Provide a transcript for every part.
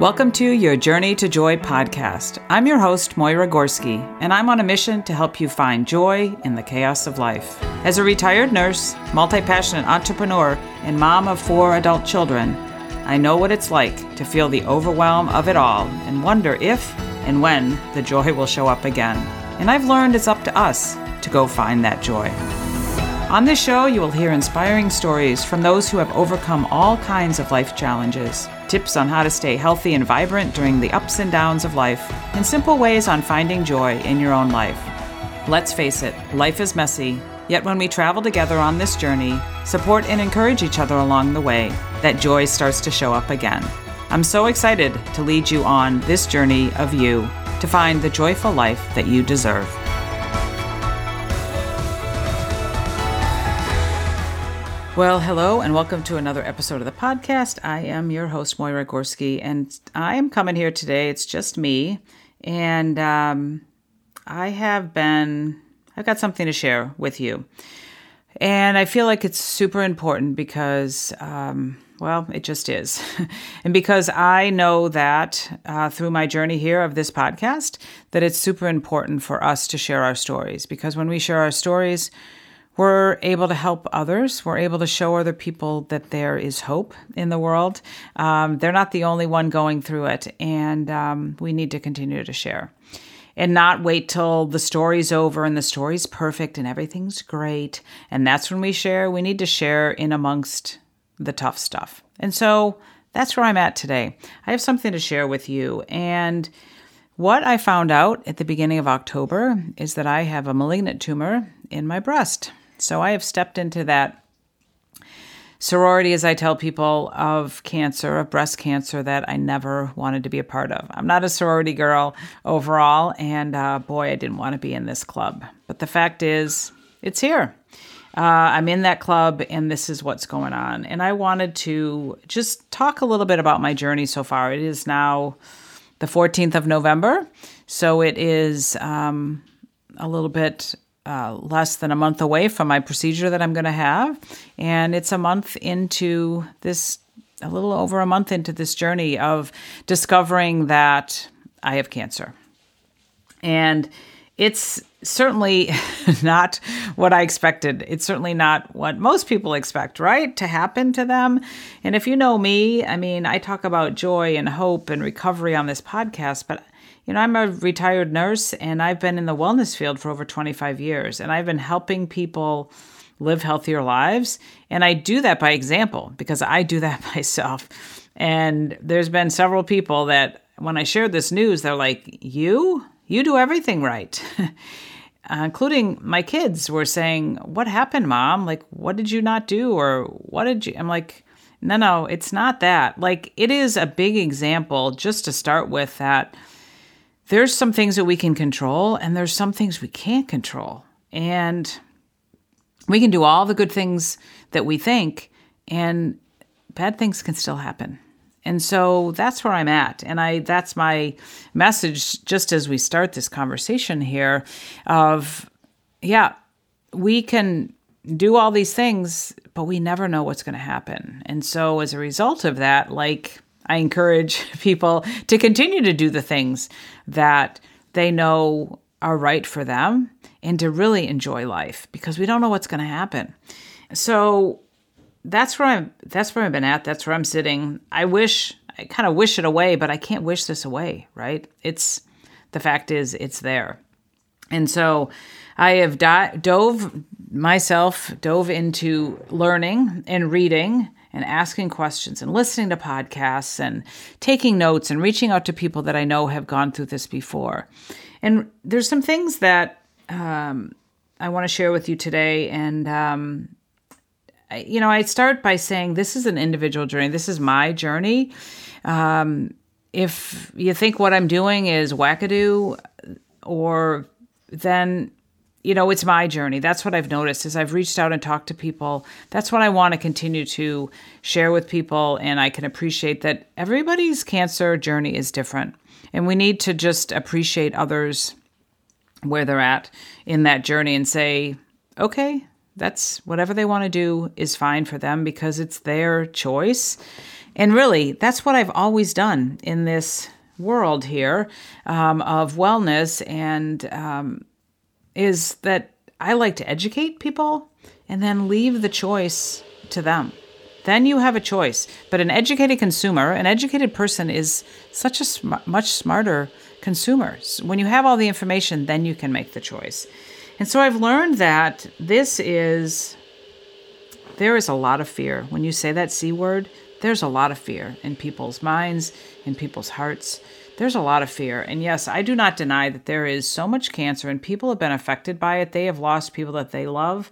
Welcome to your Journey to Joy podcast. I'm your host, Moyra Gorski, and I'm on a mission to help you find joy in the chaos of life. As a retired nurse, multi passionate entrepreneur, and mom of four adult children, I know what it's like to feel the overwhelm of it all and wonder if and when the joy will show up again. And I've learned it's up to us to go find that joy. On this show, you will hear inspiring stories from those who have overcome all kinds of life challenges, tips on how to stay healthy and vibrant during the ups and downs of life, and simple ways on finding joy in your own life. Let's face it, life is messy, yet when we travel together on this journey, support and encourage each other along the way, that joy starts to show up again. I'm so excited to lead you on this journey of you to find the joyful life that you deserve. Well, hello, and welcome to another episode of the podcast. I am your host, Moyra Gorski, and I am coming here today. It's just me, and um, I have been, I've got something to share with you. And I feel like it's super important because, um, well, it just is. and because I know that uh, through my journey here of this podcast, that it's super important for us to share our stories. Because when we share our stories, we're able to help others. We're able to show other people that there is hope in the world. Um, they're not the only one going through it, and um, we need to continue to share and not wait till the story's over and the story's perfect and everything's great. And that's when we share. We need to share in amongst the tough stuff. And so that's where I'm at today. I have something to share with you. And what I found out at the beginning of October is that I have a malignant tumor in my breast. So I have stepped into that sorority, as I tell people, of cancer, of breast cancer that I never wanted to be a part of. I'm not a sorority girl overall, and uh, boy, I didn't want to be in this club. But the fact is, it's here. Uh, I'm in that club, and this is what's going on. And I wanted to just talk a little bit about my journey so far. It is now the 14th of November, so it is um, a little bit uh, less than a month away from my procedure that I'm going to have. And it's a month into this, a little over a month into this journey of discovering that I have cancer. And it's certainly not what I expected. It's certainly not what most people expect, right? To happen to them. And if you know me, I mean, I talk about joy and hope and recovery on this podcast, but you know, I'm a retired nurse and I've been in the wellness field for over 25 years and I've been helping people live healthier lives. And I do that by example because I do that myself. And there's been several people that when I shared this news, they're like, You? You do everything right. uh, including my kids were saying, What happened, mom? Like, what did you not do? Or what did you? I'm like, No, no, it's not that. Like, it is a big example just to start with that there's some things that we can control and there's some things we can't control. And we can do all the good things that we think and bad things can still happen. And so that's where I'm at. And I that's my message just as we start this conversation here of yeah, we can do all these things, but we never know what's going to happen. And so as a result of that, like I encourage people to continue to do the things that they know are right for them and to really enjoy life because we don't know what's going to happen. So that's where I'm that's where I've been at. That's where I'm sitting. I wish I kind of wish it away, but I can't wish this away, right? It's the fact is it's there. And so I have di- dove myself dove into learning and reading and asking questions and listening to podcasts and taking notes and reaching out to people that I know have gone through this before. And there's some things that um, I want to share with you today. And, um, I, you know, I start by saying this is an individual journey, this is my journey. Um, if you think what I'm doing is wackadoo, or then you know, it's my journey. That's what I've noticed as I've reached out and talked to people. That's what I want to continue to share with people. And I can appreciate that everybody's cancer journey is different. And we need to just appreciate others where they're at in that journey and say, okay, that's whatever they want to do is fine for them because it's their choice. And really, that's what I've always done in this world here um, of wellness, and um, is that I like to educate people and then leave the choice to them. Then you have a choice. But an educated consumer, an educated person is such a sm- much smarter consumer. When you have all the information, then you can make the choice. And so I've learned that this is, there is a lot of fear. When you say that C word, there's a lot of fear in people's minds, in people's hearts. There's a lot of fear. And yes, I do not deny that there is so much cancer and people have been affected by it. They have lost people that they love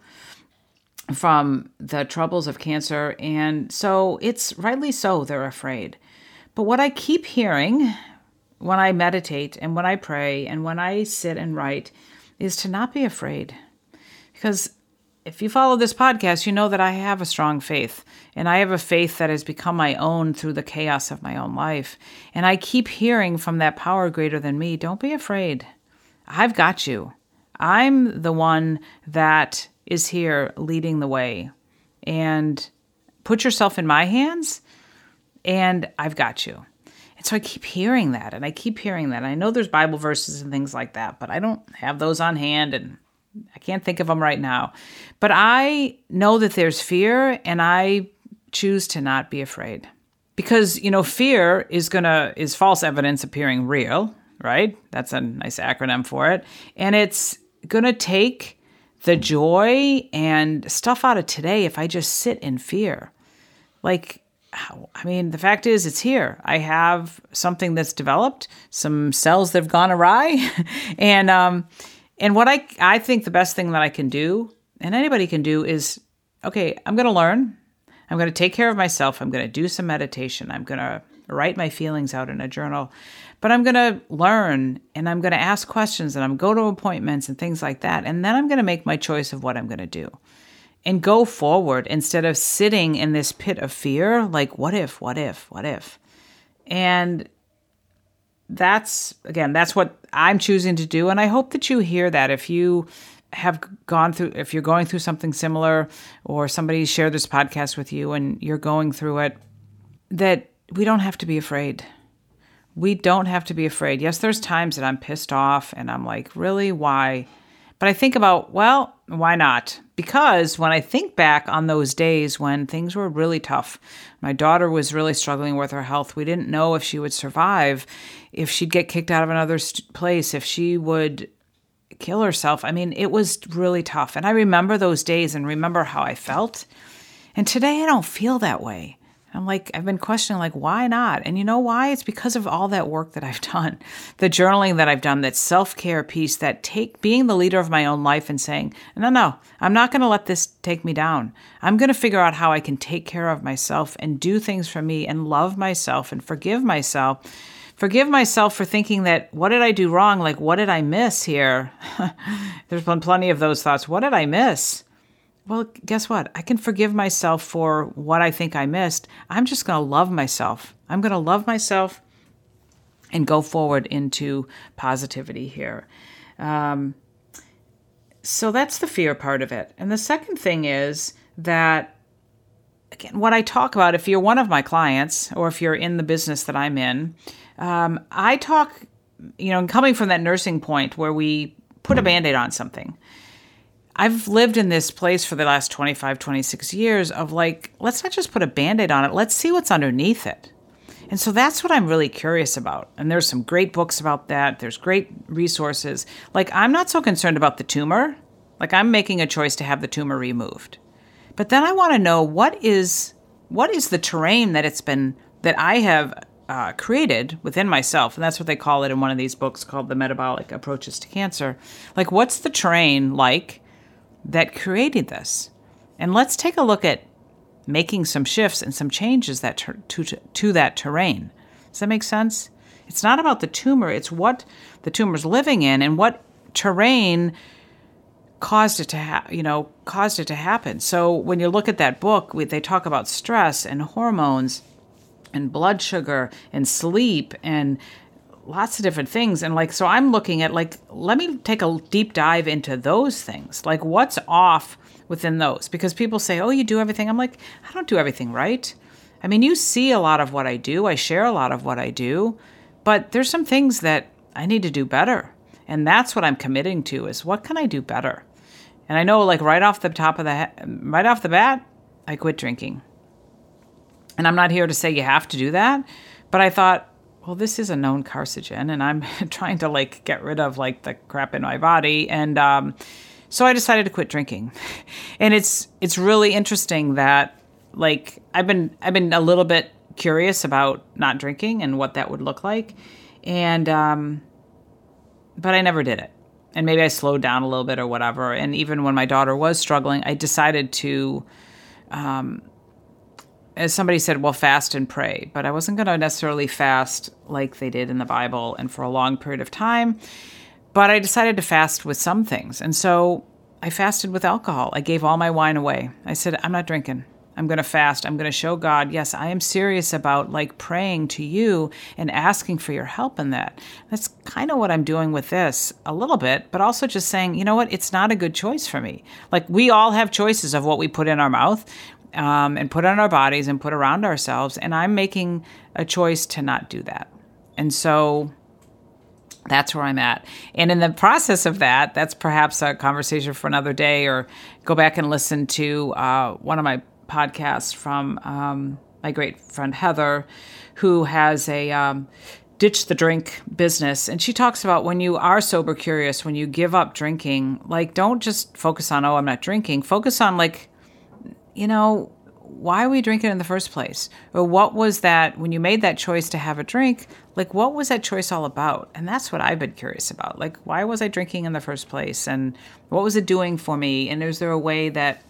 from the troubles of cancer. And so it's rightly so, they're afraid. But what I keep hearing when I meditate and when I pray and when I sit and write is to not be afraid. Because if you follow this podcast, you know that I have a strong faith. And I have a faith that has become my own through the chaos of my own life. And I keep hearing from that power greater than me don't be afraid. I've got you. I'm the one that is here leading the way. And put yourself in my hands, and I've got you. And so I keep hearing that, and I keep hearing that. I know there's Bible verses and things like that, but I don't have those on hand, and I can't think of them right now. But I know that there's fear, and I choose to not be afraid. Because, you know, fear is gonna is false evidence appearing real, right? That's a nice acronym for it. And it's gonna take the joy and stuff out of today if I just sit in fear. Like, I mean, the fact is, it's here. I have something that's developed, some cells that have gone awry, and um, and what I I think the best thing that I can do, and anybody can do, is okay. I'm going to learn. I'm going to take care of myself. I'm going to do some meditation. I'm going to write my feelings out in a journal. But I'm going to learn and I'm going to ask questions and I'm going to go to appointments and things like that. And then I'm going to make my choice of what I'm going to do and go forward instead of sitting in this pit of fear like, what if, what if, what if? And that's, again, that's what I'm choosing to do. And I hope that you hear that if you have gone through, if you're going through something similar or somebody shared this podcast with you and you're going through it, that we don't have to be afraid we don't have to be afraid. Yes, there's times that I'm pissed off and I'm like, really? Why? But I think about, well, why not? Because when I think back on those days when things were really tough, my daughter was really struggling with her health. We didn't know if she would survive, if she'd get kicked out of another st- place, if she would kill herself. I mean, it was really tough. And I remember those days and remember how I felt. And today I don't feel that way. I'm like, I've been questioning, like, why not? And you know why? It's because of all that work that I've done, the journaling that I've done, that self care piece, that take being the leader of my own life and saying, no, no, I'm not going to let this take me down. I'm going to figure out how I can take care of myself and do things for me and love myself and forgive myself. Forgive myself for thinking that, what did I do wrong? Like, what did I miss here? There's been plenty of those thoughts. What did I miss? Well, guess what? I can forgive myself for what I think I missed. I'm just going to love myself. I'm going to love myself and go forward into positivity here. Um, so that's the fear part of it. And the second thing is that, again, what I talk about, if you're one of my clients or if you're in the business that I'm in, um, I talk, you know, coming from that nursing point where we put a band aid on something. I've lived in this place for the last 25, 26 years of like, let's not just put a band aid on it, let's see what's underneath it. And so that's what I'm really curious about. And there's some great books about that. There's great resources. Like, I'm not so concerned about the tumor. Like, I'm making a choice to have the tumor removed. But then I want to know what is what is the terrain that it's been that I have uh, created within myself, and that's what they call it in one of these books called the Metabolic Approaches to Cancer. Like, what's the terrain like that created this. And let's take a look at making some shifts and some changes that ter- to, to that terrain. Does that make sense? It's not about the tumor, it's what the tumor's living in and what terrain caused it to ha- you know caused it to happen. So when you look at that book, we, they talk about stress and hormones and blood sugar and sleep and lots of different things. And like so i'm looking at like let me take a deep dive into those things. Like what's off within those? Because people say oh you do everything. I'm like i don't do everything right. I mean, you see a lot of what I do, I share a lot of what I do, but there's some things that I need to do better. And that's what I'm committing to is what can I do better? And I know like right off the top of the right off the bat, I quit drinking. And I'm not here to say you have to do that, but I thought, well, this is a known carcinogen, and I'm trying to like get rid of like the crap in my body, and um, so I decided to quit drinking. And it's it's really interesting that like I've been I've been a little bit curious about not drinking and what that would look like, and um, but I never did it. And maybe I slowed down a little bit or whatever. And even when my daughter was struggling, I decided to um, as somebody said, well, fast and pray. But I wasn't going to necessarily fast like they did in the Bible and for a long period of time. But I decided to fast with some things. And so I fasted with alcohol. I gave all my wine away. I said, I'm not drinking. I'm going to fast. I'm going to show God, yes, I am serious about like praying to you and asking for your help in that. That's kind of what I'm doing with this a little bit, but also just saying, you know what? It's not a good choice for me. Like we all have choices of what we put in our mouth um, and put on our bodies and put around ourselves. And I'm making a choice to not do that. And so that's where I'm at. And in the process of that, that's perhaps a conversation for another day, or go back and listen to uh, one of my podcasts from um, my great friend Heather, who has a um, ditch the drink business. And she talks about when you are sober curious, when you give up drinking, like don't just focus on, oh, I'm not drinking. Focus on, like, you know, why are we drinking in the first place? Or what was that when you made that choice to have a drink? Like, what was that choice all about? And that's what I've been curious about. Like, why was I drinking in the first place? And what was it doing for me? And is there a way that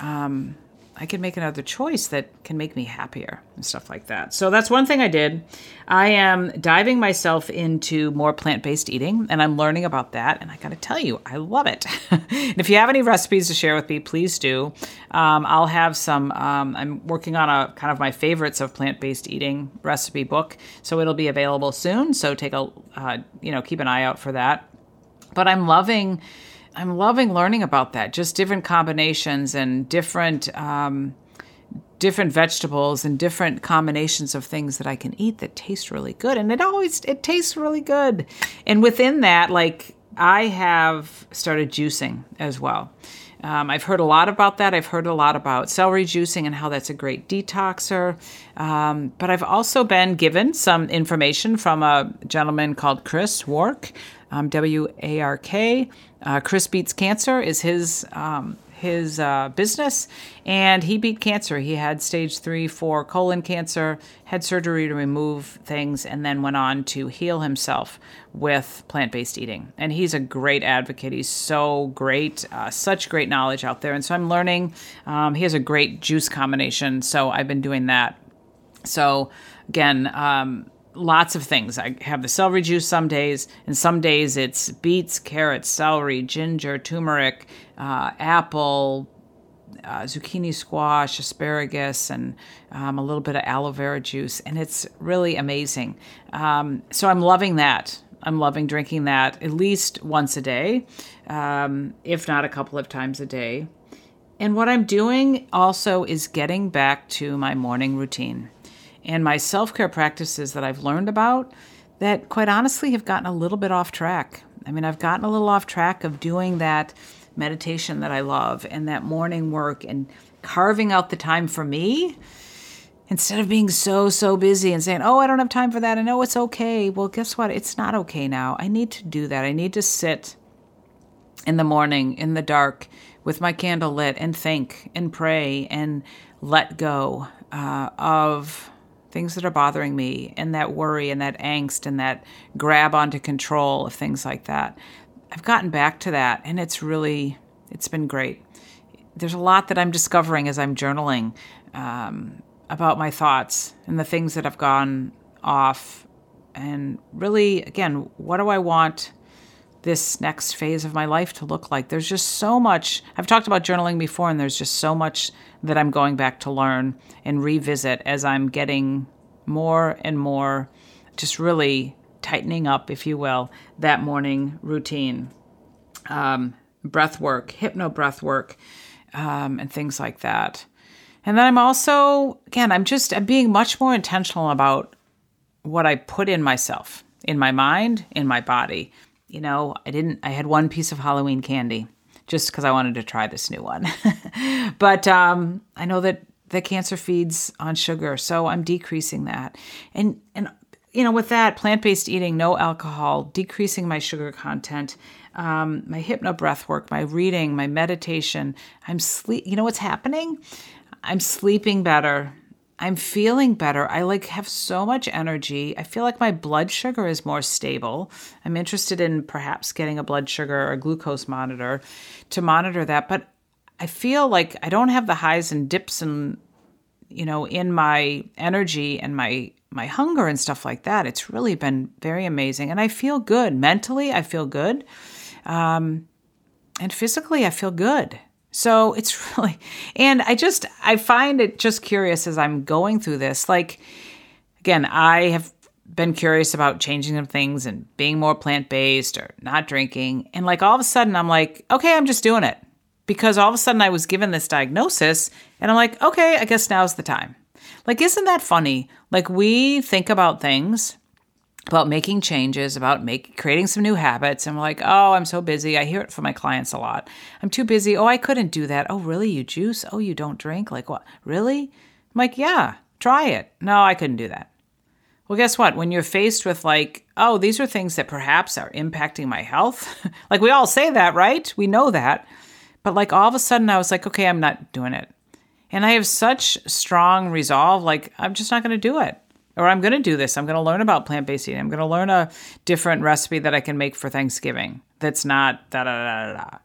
um, I can make another choice that can make me happier and stuff like that. So that's one thing I did. I am diving myself into more plant based eating and I'm learning about that. And I got to tell you, I love it. And if you have any recipes to share with me, please do. Um, I'll have some, um, I'm working on a kind of my favorites of plant based eating recipe book. So it'll be available soon. So take a, uh, you know, keep an eye out for that. But I'm loving I'm loving learning about that. Just different combinations and different um, different vegetables and different combinations of things that I can eat that taste really good. And it always it tastes really good. And within that, like I have started juicing as well. Um, I've heard a lot about that. I've heard a lot about celery juicing and how that's a great detoxer. Um, but I've also been given some information from a gentleman called Chris Wark, um, W A R K, uh, Chris Beats Cancer is his um, his uh, business, and he beat cancer. He had stage three, four colon cancer, had surgery to remove things, and then went on to heal himself with plant based eating. And he's a great advocate. He's so great, uh, such great knowledge out there. And so I'm learning. Um, he has a great juice combination, so I've been doing that. So again, um, lots of things. I have the celery juice some days, and some days it's beets, carrots, celery, ginger, turmeric, uh, apple, uh, zucchini squash, asparagus, and um, a little bit of aloe vera juice. And it's really amazing. Um, so I'm loving that. I'm loving drinking that at least once a day, um, if not a couple of times a day. And what I'm doing also is getting back to my morning routine and my self care practices that I've learned about that, quite honestly, have gotten a little bit off track. I mean, I've gotten a little off track of doing that meditation that I love and that morning work and carving out the time for me instead of being so, so busy and saying, oh, I don't have time for that. I know it's okay. Well, guess what? It's not okay now. I need to do that. I need to sit in the morning, in the dark, with my candle lit and think and pray and let go uh, of things that are bothering me and that worry and that angst and that grab onto control of things like that. I've gotten back to that and it's really, it's been great. There's a lot that I'm discovering as I'm journaling um, about my thoughts and the things that have gone off. And really, again, what do I want this next phase of my life to look like? There's just so much. I've talked about journaling before, and there's just so much that I'm going back to learn and revisit as I'm getting more and more, just really tightening up, if you will, that morning routine. Um, breath work, hypno breath work, um, and things like that. And then I'm also, again, I'm just, I'm being much more intentional about what I put in myself, in my mind, in my body. You know, I didn't, I had one piece of Halloween candy just because I wanted to try this new one. but um, I know that the cancer feeds on sugar, so I'm decreasing that. And, and, you know, with that, plant based eating, no alcohol, decreasing my sugar content, um, my hypno breath work, my reading, my meditation. I'm sleep. You know what's happening? I'm sleeping better. I'm feeling better. I like have so much energy. I feel like my blood sugar is more stable. I'm interested in perhaps getting a blood sugar or glucose monitor to monitor that, but I feel like I don't have the highs and dips and you know in my energy and my my hunger and stuff like that. It's really been very amazing, and I feel good mentally. I feel good, um, and physically, I feel good. So it's really, and I just, I find it just curious as I'm going through this. Like, again, I have been curious about changing some things and being more plant based or not drinking. And like all of a sudden, I'm like, okay, I'm just doing it. Because all of a sudden I was given this diagnosis and I'm like, okay, I guess now's the time. Like, isn't that funny? Like, we think about things about making changes, about make, creating some new habits. And we're like, oh, I'm so busy. I hear it from my clients a lot. I'm too busy. Oh, I couldn't do that. Oh, really? You juice? Oh, you don't drink? Like, what? Really? I'm like, yeah, try it. No, I couldn't do that. Well, guess what? When you're faced with, like, oh, these are things that perhaps are impacting my health, like we all say that, right? We know that. But like all of a sudden, I was like, okay, I'm not doing it. And I have such strong resolve, like, I'm just not going to do it or I'm going to do this. I'm going to learn about plant based eating. I'm going to learn a different recipe that I can make for Thanksgiving that's not da da da da.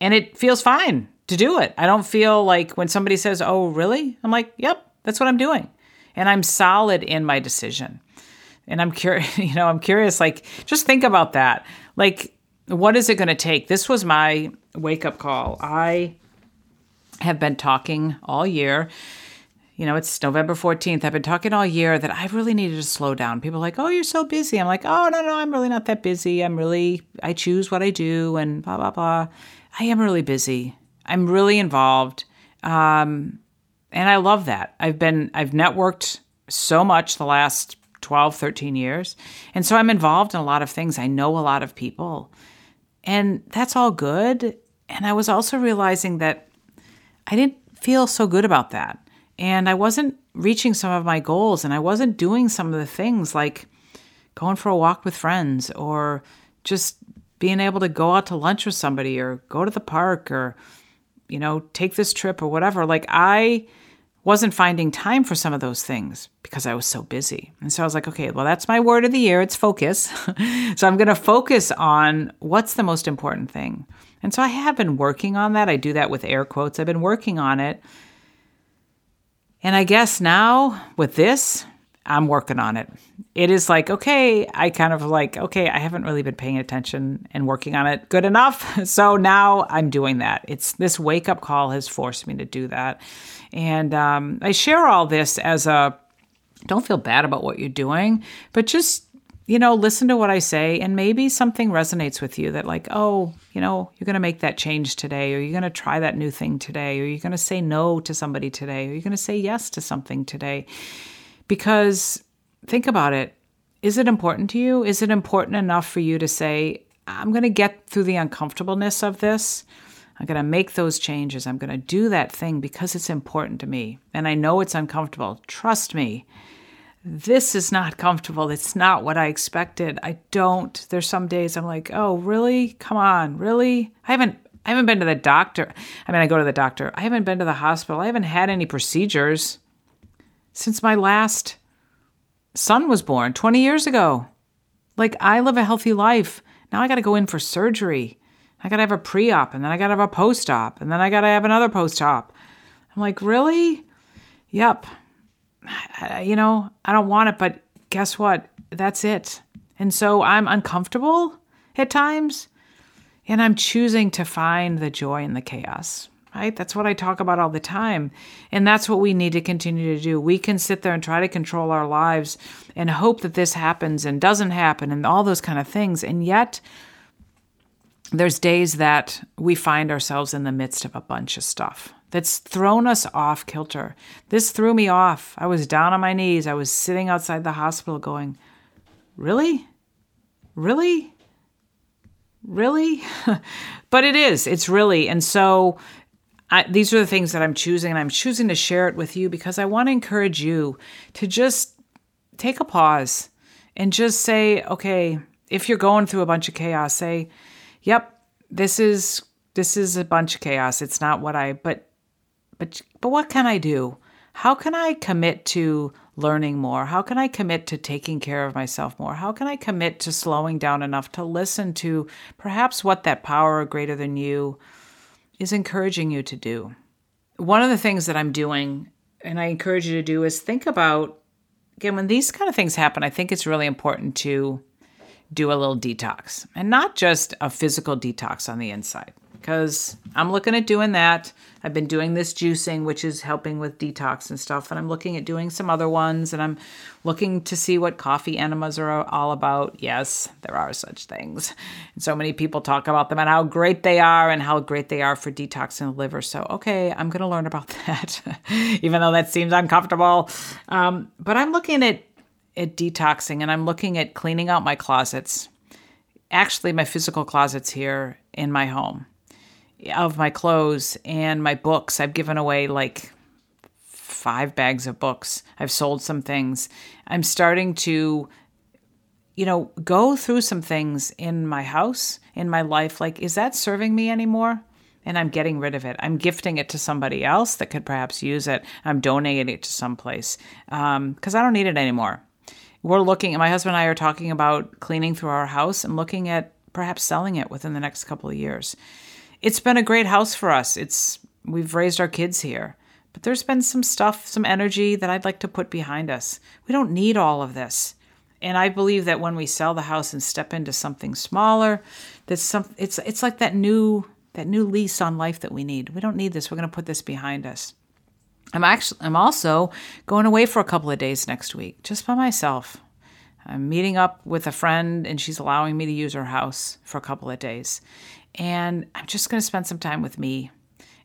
And it feels fine to do it. I don't feel like when somebody says, "Oh, really?" I'm like, "Yep, that's what I'm doing," and I'm solid in my decision. And I'm curious, you know, I'm curious. Like, just think about that. Like, what is it going to take? This was my wake up call. I have been talking all year you know, it's November 14th. I've been talking all year that I really needed to slow down. People are like, oh, you're so busy. I'm like, oh, no, no, I'm really not that busy. I'm really, I choose what I do and blah, blah, blah. I am really busy. I'm really involved. Um, and I love that. I've been, I've networked so much the last 12, 13 years. And so I'm involved in a lot of things. I know a lot of people. And that's all good. And I was also realizing that I didn't feel so good about that and I wasn't reaching some of my goals and I wasn't doing some of the things like going for a walk with friends or just being able to go out to lunch with somebody or go to the park or you know take this trip or whatever like I wasn't finding time for some of those things because I was so busy. And so I was like, okay, well, that's my word of the year. It's focus. so I'm going to focus on what's the most important thing. And so I have been working on that. I do that with air quotes. I've been working on it and I guess now with this, I'm working on it. It is like, okay, I kind of like, okay, I haven't really been paying attention and working on it good enough. So now I'm doing that. It's this wake up call has forced me to do that. And um, I share all this as a don't feel bad about what you're doing, but just you know, listen to what I say, and maybe something resonates with you that, like, oh, you know, you're going to make that change today, or you're going to try that new thing today, or you're going to say no to somebody today, or you're going to say yes to something today. Because think about it is it important to you? Is it important enough for you to say, I'm going to get through the uncomfortableness of this? I'm going to make those changes. I'm going to do that thing because it's important to me. And I know it's uncomfortable. Trust me this is not comfortable. It's not what I expected. I don't. There's some days I'm like, oh, really? Come on, really? I haven't. I haven't been to the doctor. I mean, I go to the doctor. I haven't been to the hospital. I haven't had any procedures since my last son was born 20 years ago. Like, I live a healthy life. Now I got to go in for surgery. I got to have a pre op, and then I got to have a post op, and then I got to have another post op. I'm like, really? Yep you know, I don't want it, but guess what? That's it. And so I'm uncomfortable at times, and I'm choosing to find the joy in the chaos. Right? That's what I talk about all the time. And that's what we need to continue to do. We can sit there and try to control our lives and hope that this happens and doesn't happen and all those kind of things. And yet, there's days that we find ourselves in the midst of a bunch of stuff that's thrown us off kilter. This threw me off. I was down on my knees. I was sitting outside the hospital going, Really? Really? Really? but it is. It's really. And so I, these are the things that I'm choosing, and I'm choosing to share it with you because I want to encourage you to just take a pause and just say, okay, if you're going through a bunch of chaos, say, yep, this is this is a bunch of chaos. It's not what I but but but what can I do? How can I commit to learning more? How can I commit to taking care of myself more? How can I commit to slowing down enough to listen to perhaps what that power greater than you is encouraging you to do? One of the things that I'm doing and I encourage you to do is think about again when these kind of things happen, I think it's really important to do a little detox and not just a physical detox on the inside because I'm looking at doing that. I've been doing this juicing, which is helping with detox and stuff. And I'm looking at doing some other ones. And I'm looking to see what coffee enemas are all about. Yes, there are such things. And so many people talk about them and how great they are and how great they are for detoxing the liver. So, okay, I'm going to learn about that, even though that seems uncomfortable. Um, but I'm looking at, at detoxing and I'm looking at cleaning out my closets. Actually, my physical closets here in my home of my clothes and my books. I've given away like five bags of books. I've sold some things. I'm starting to, you know, go through some things in my house, in my life. Like, is that serving me anymore? And I'm getting rid of it. I'm gifting it to somebody else that could perhaps use it. I'm donating it to someplace because um, I don't need it anymore. We're looking, my husband and I are talking about cleaning through our house and looking at perhaps selling it within the next couple of years it's been a great house for us. It's we've raised our kids here. But there's been some stuff, some energy that I'd like to put behind us. We don't need all of this. And I believe that when we sell the house and step into something smaller, that's some it's it's like that new that new lease on life that we need. We don't need this. We're going to put this behind us. I'm actually I'm also going away for a couple of days next week, just by myself. I'm meeting up with a friend and she's allowing me to use her house for a couple of days. And I'm just going to spend some time with me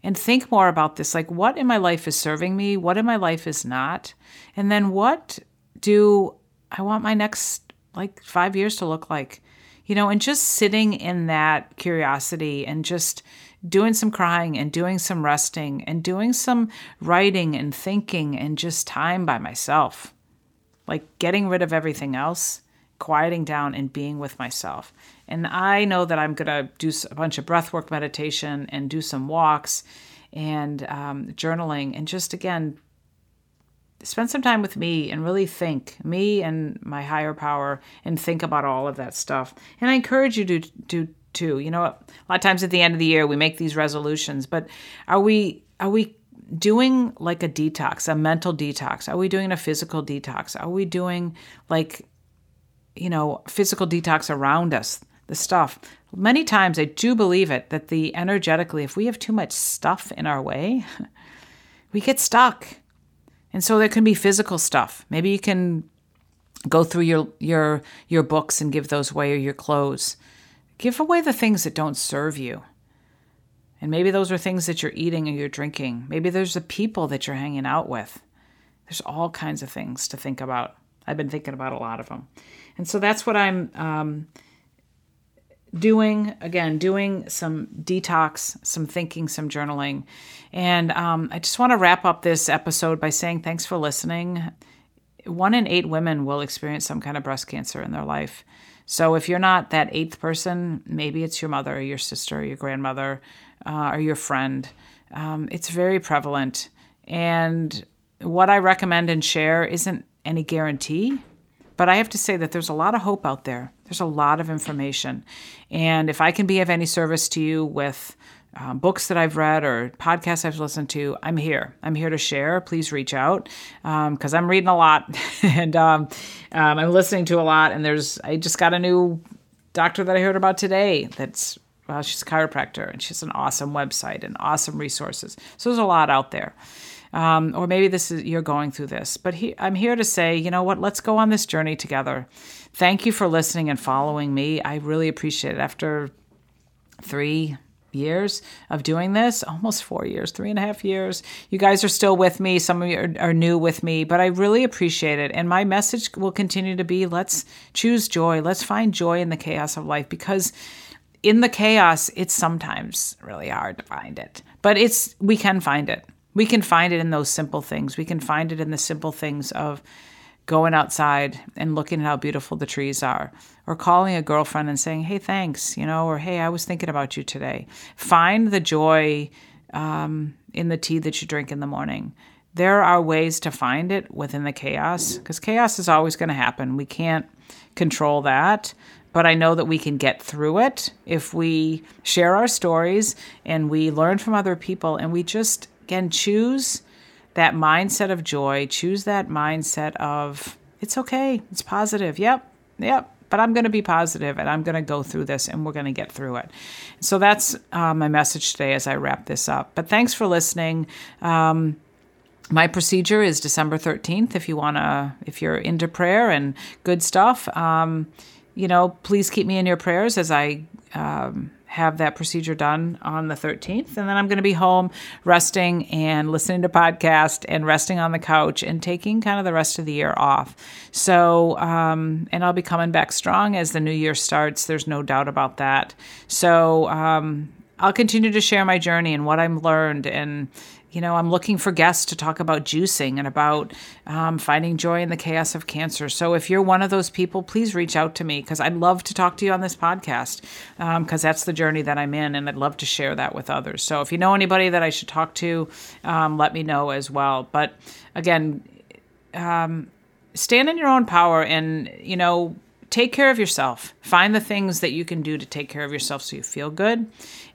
and think more about this. Like, what in my life is serving me? What in my life is not? And then what do I want my next like five years to look like? You know, and just sitting in that curiosity and just doing some crying and doing some resting and doing some writing and thinking and just time by myself. Like getting rid of everything else, quieting down and being with myself. And I know that I'm going to do a bunch of breathwork meditation and do some walks and um, journaling and just again spend some time with me and really think me and my higher power and think about all of that stuff. And I encourage you to do too. You know, a lot of times at the end of the year we make these resolutions, but are we are we doing like a detox, a mental detox? Are we doing a physical detox? Are we doing like you know, physical detox around us? The stuff. Many times I do believe it that the energetically, if we have too much stuff in our way, we get stuck. And so there can be physical stuff. Maybe you can go through your your your books and give those away or your clothes. Give away the things that don't serve you. And maybe those are things that you're eating or you're drinking. Maybe there's the people that you're hanging out with. There's all kinds of things to think about. I've been thinking about a lot of them. And so that's what I'm um, doing again doing some detox some thinking some journaling. And um, i just want to wrap up this episode by saying thanks for listening. One in eight women will experience some kind of breast cancer in their life. So if you're not that eighth person maybe it's your mother or your sister your grandmother uh, or your friend. Um, it's very prevalent. And what i recommend and share isn't any guarantee but I have to say that there's a lot of hope out there. There's a lot of information. And if I can be of any service to you with uh, books that I've read or podcasts I've listened to, I'm here. I'm here to share. Please reach out because um, I'm reading a lot and um, um, I'm listening to a lot. And there's, I just got a new doctor that I heard about today that's well, she's a chiropractor and she's an awesome website and awesome resources. So there's a lot out there um, or maybe this is you're going through this. But he, I'm here to say, you know what? Let's go on this journey together. Thank you for listening and following me. I really appreciate it. After three years of doing this, almost four years, three and a half years. You guys are still with me. Some of you are, are new with me, but I really appreciate it. And my message will continue to be let's choose joy. Let's find joy in the chaos of life because in the chaos, it's sometimes really hard to find it, but it's, we can find it. We can find it in those simple things. We can find it in the simple things of going outside and looking at how beautiful the trees are, or calling a girlfriend and saying, hey, thanks, you know, or hey, I was thinking about you today. Find the joy um, in the tea that you drink in the morning. There are ways to find it within the chaos because chaos is always going to happen. We can't control that. But I know that we can get through it if we share our stories and we learn from other people and we just, again, choose that mindset of joy, choose that mindset of it's okay, it's positive. Yep, yep. But I'm going to be positive and I'm going to go through this and we're going to get through it. So that's uh, my message today as I wrap this up. But thanks for listening. Um, my procedure is December 13th. If you want to, if you're into prayer and good stuff, um, you know, please keep me in your prayers as I um, have that procedure done on the 13th and then i'm going to be home resting and listening to podcast and resting on the couch and taking kind of the rest of the year off. So um, and i'll be coming back strong as the new year starts. There's no doubt about that. So um, I'll continue to share my journey and what I've learned and you know, I'm looking for guests to talk about juicing and about um, finding joy in the chaos of cancer. So if you're one of those people, please reach out to me because I'd love to talk to you on this podcast because um, that's the journey that I'm in and I'd love to share that with others. So if you know anybody that I should talk to, um, let me know as well. But again, um, stand in your own power and, you know, take care of yourself. Find the things that you can do to take care of yourself so you feel good.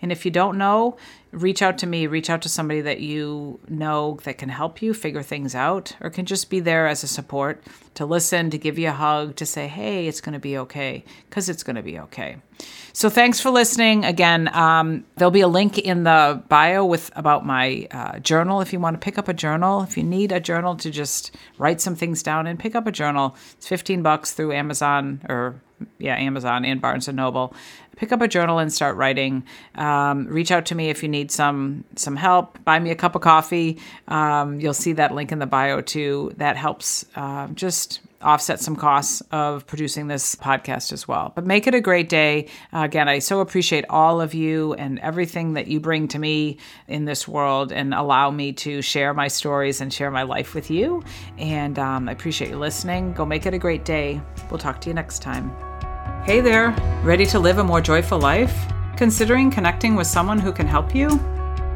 And if you don't know, reach out to me, reach out to somebody that you know that can help you figure things out or can just be there as a support to listen, to give you a hug, to say, hey, it's going to be okay, because it's going to be okay. So thanks for listening. Again, um, there'll be a link in the bio with about my uh, journal if you want to pick up a journal. If you need a journal to just write some things down and pick up a journal, it's 15 bucks through Amazon or yeah, Amazon and Barnes and Noble. Pick up a journal and start writing. Um, reach out to me if you need some some help. Buy me a cup of coffee. Um, you'll see that link in the bio too. That helps uh, just offset some costs of producing this podcast as well. But make it a great day. Uh, again, I so appreciate all of you and everything that you bring to me in this world and allow me to share my stories and share my life with you. And um, I appreciate you listening. Go make it a great day. We'll talk to you next time. Hey there, ready to live a more joyful life? Considering connecting with someone who can help you?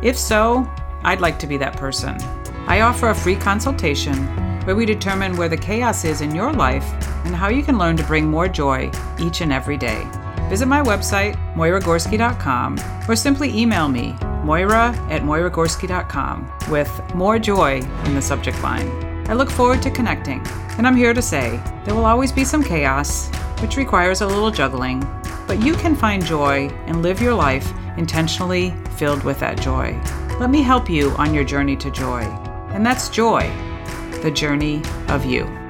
If so, I'd like to be that person. I offer a free consultation where we determine where the chaos is in your life and how you can learn to bring more joy each and every day. Visit my website, moyragorski.com, or simply email me, moyra at moyragorski.com, with more joy in the subject line. I look forward to connecting, and I'm here to say there will always be some chaos, which requires a little juggling, but you can find joy and live your life intentionally filled with that joy. Let me help you on your journey to joy. And that's joy, the journey of you.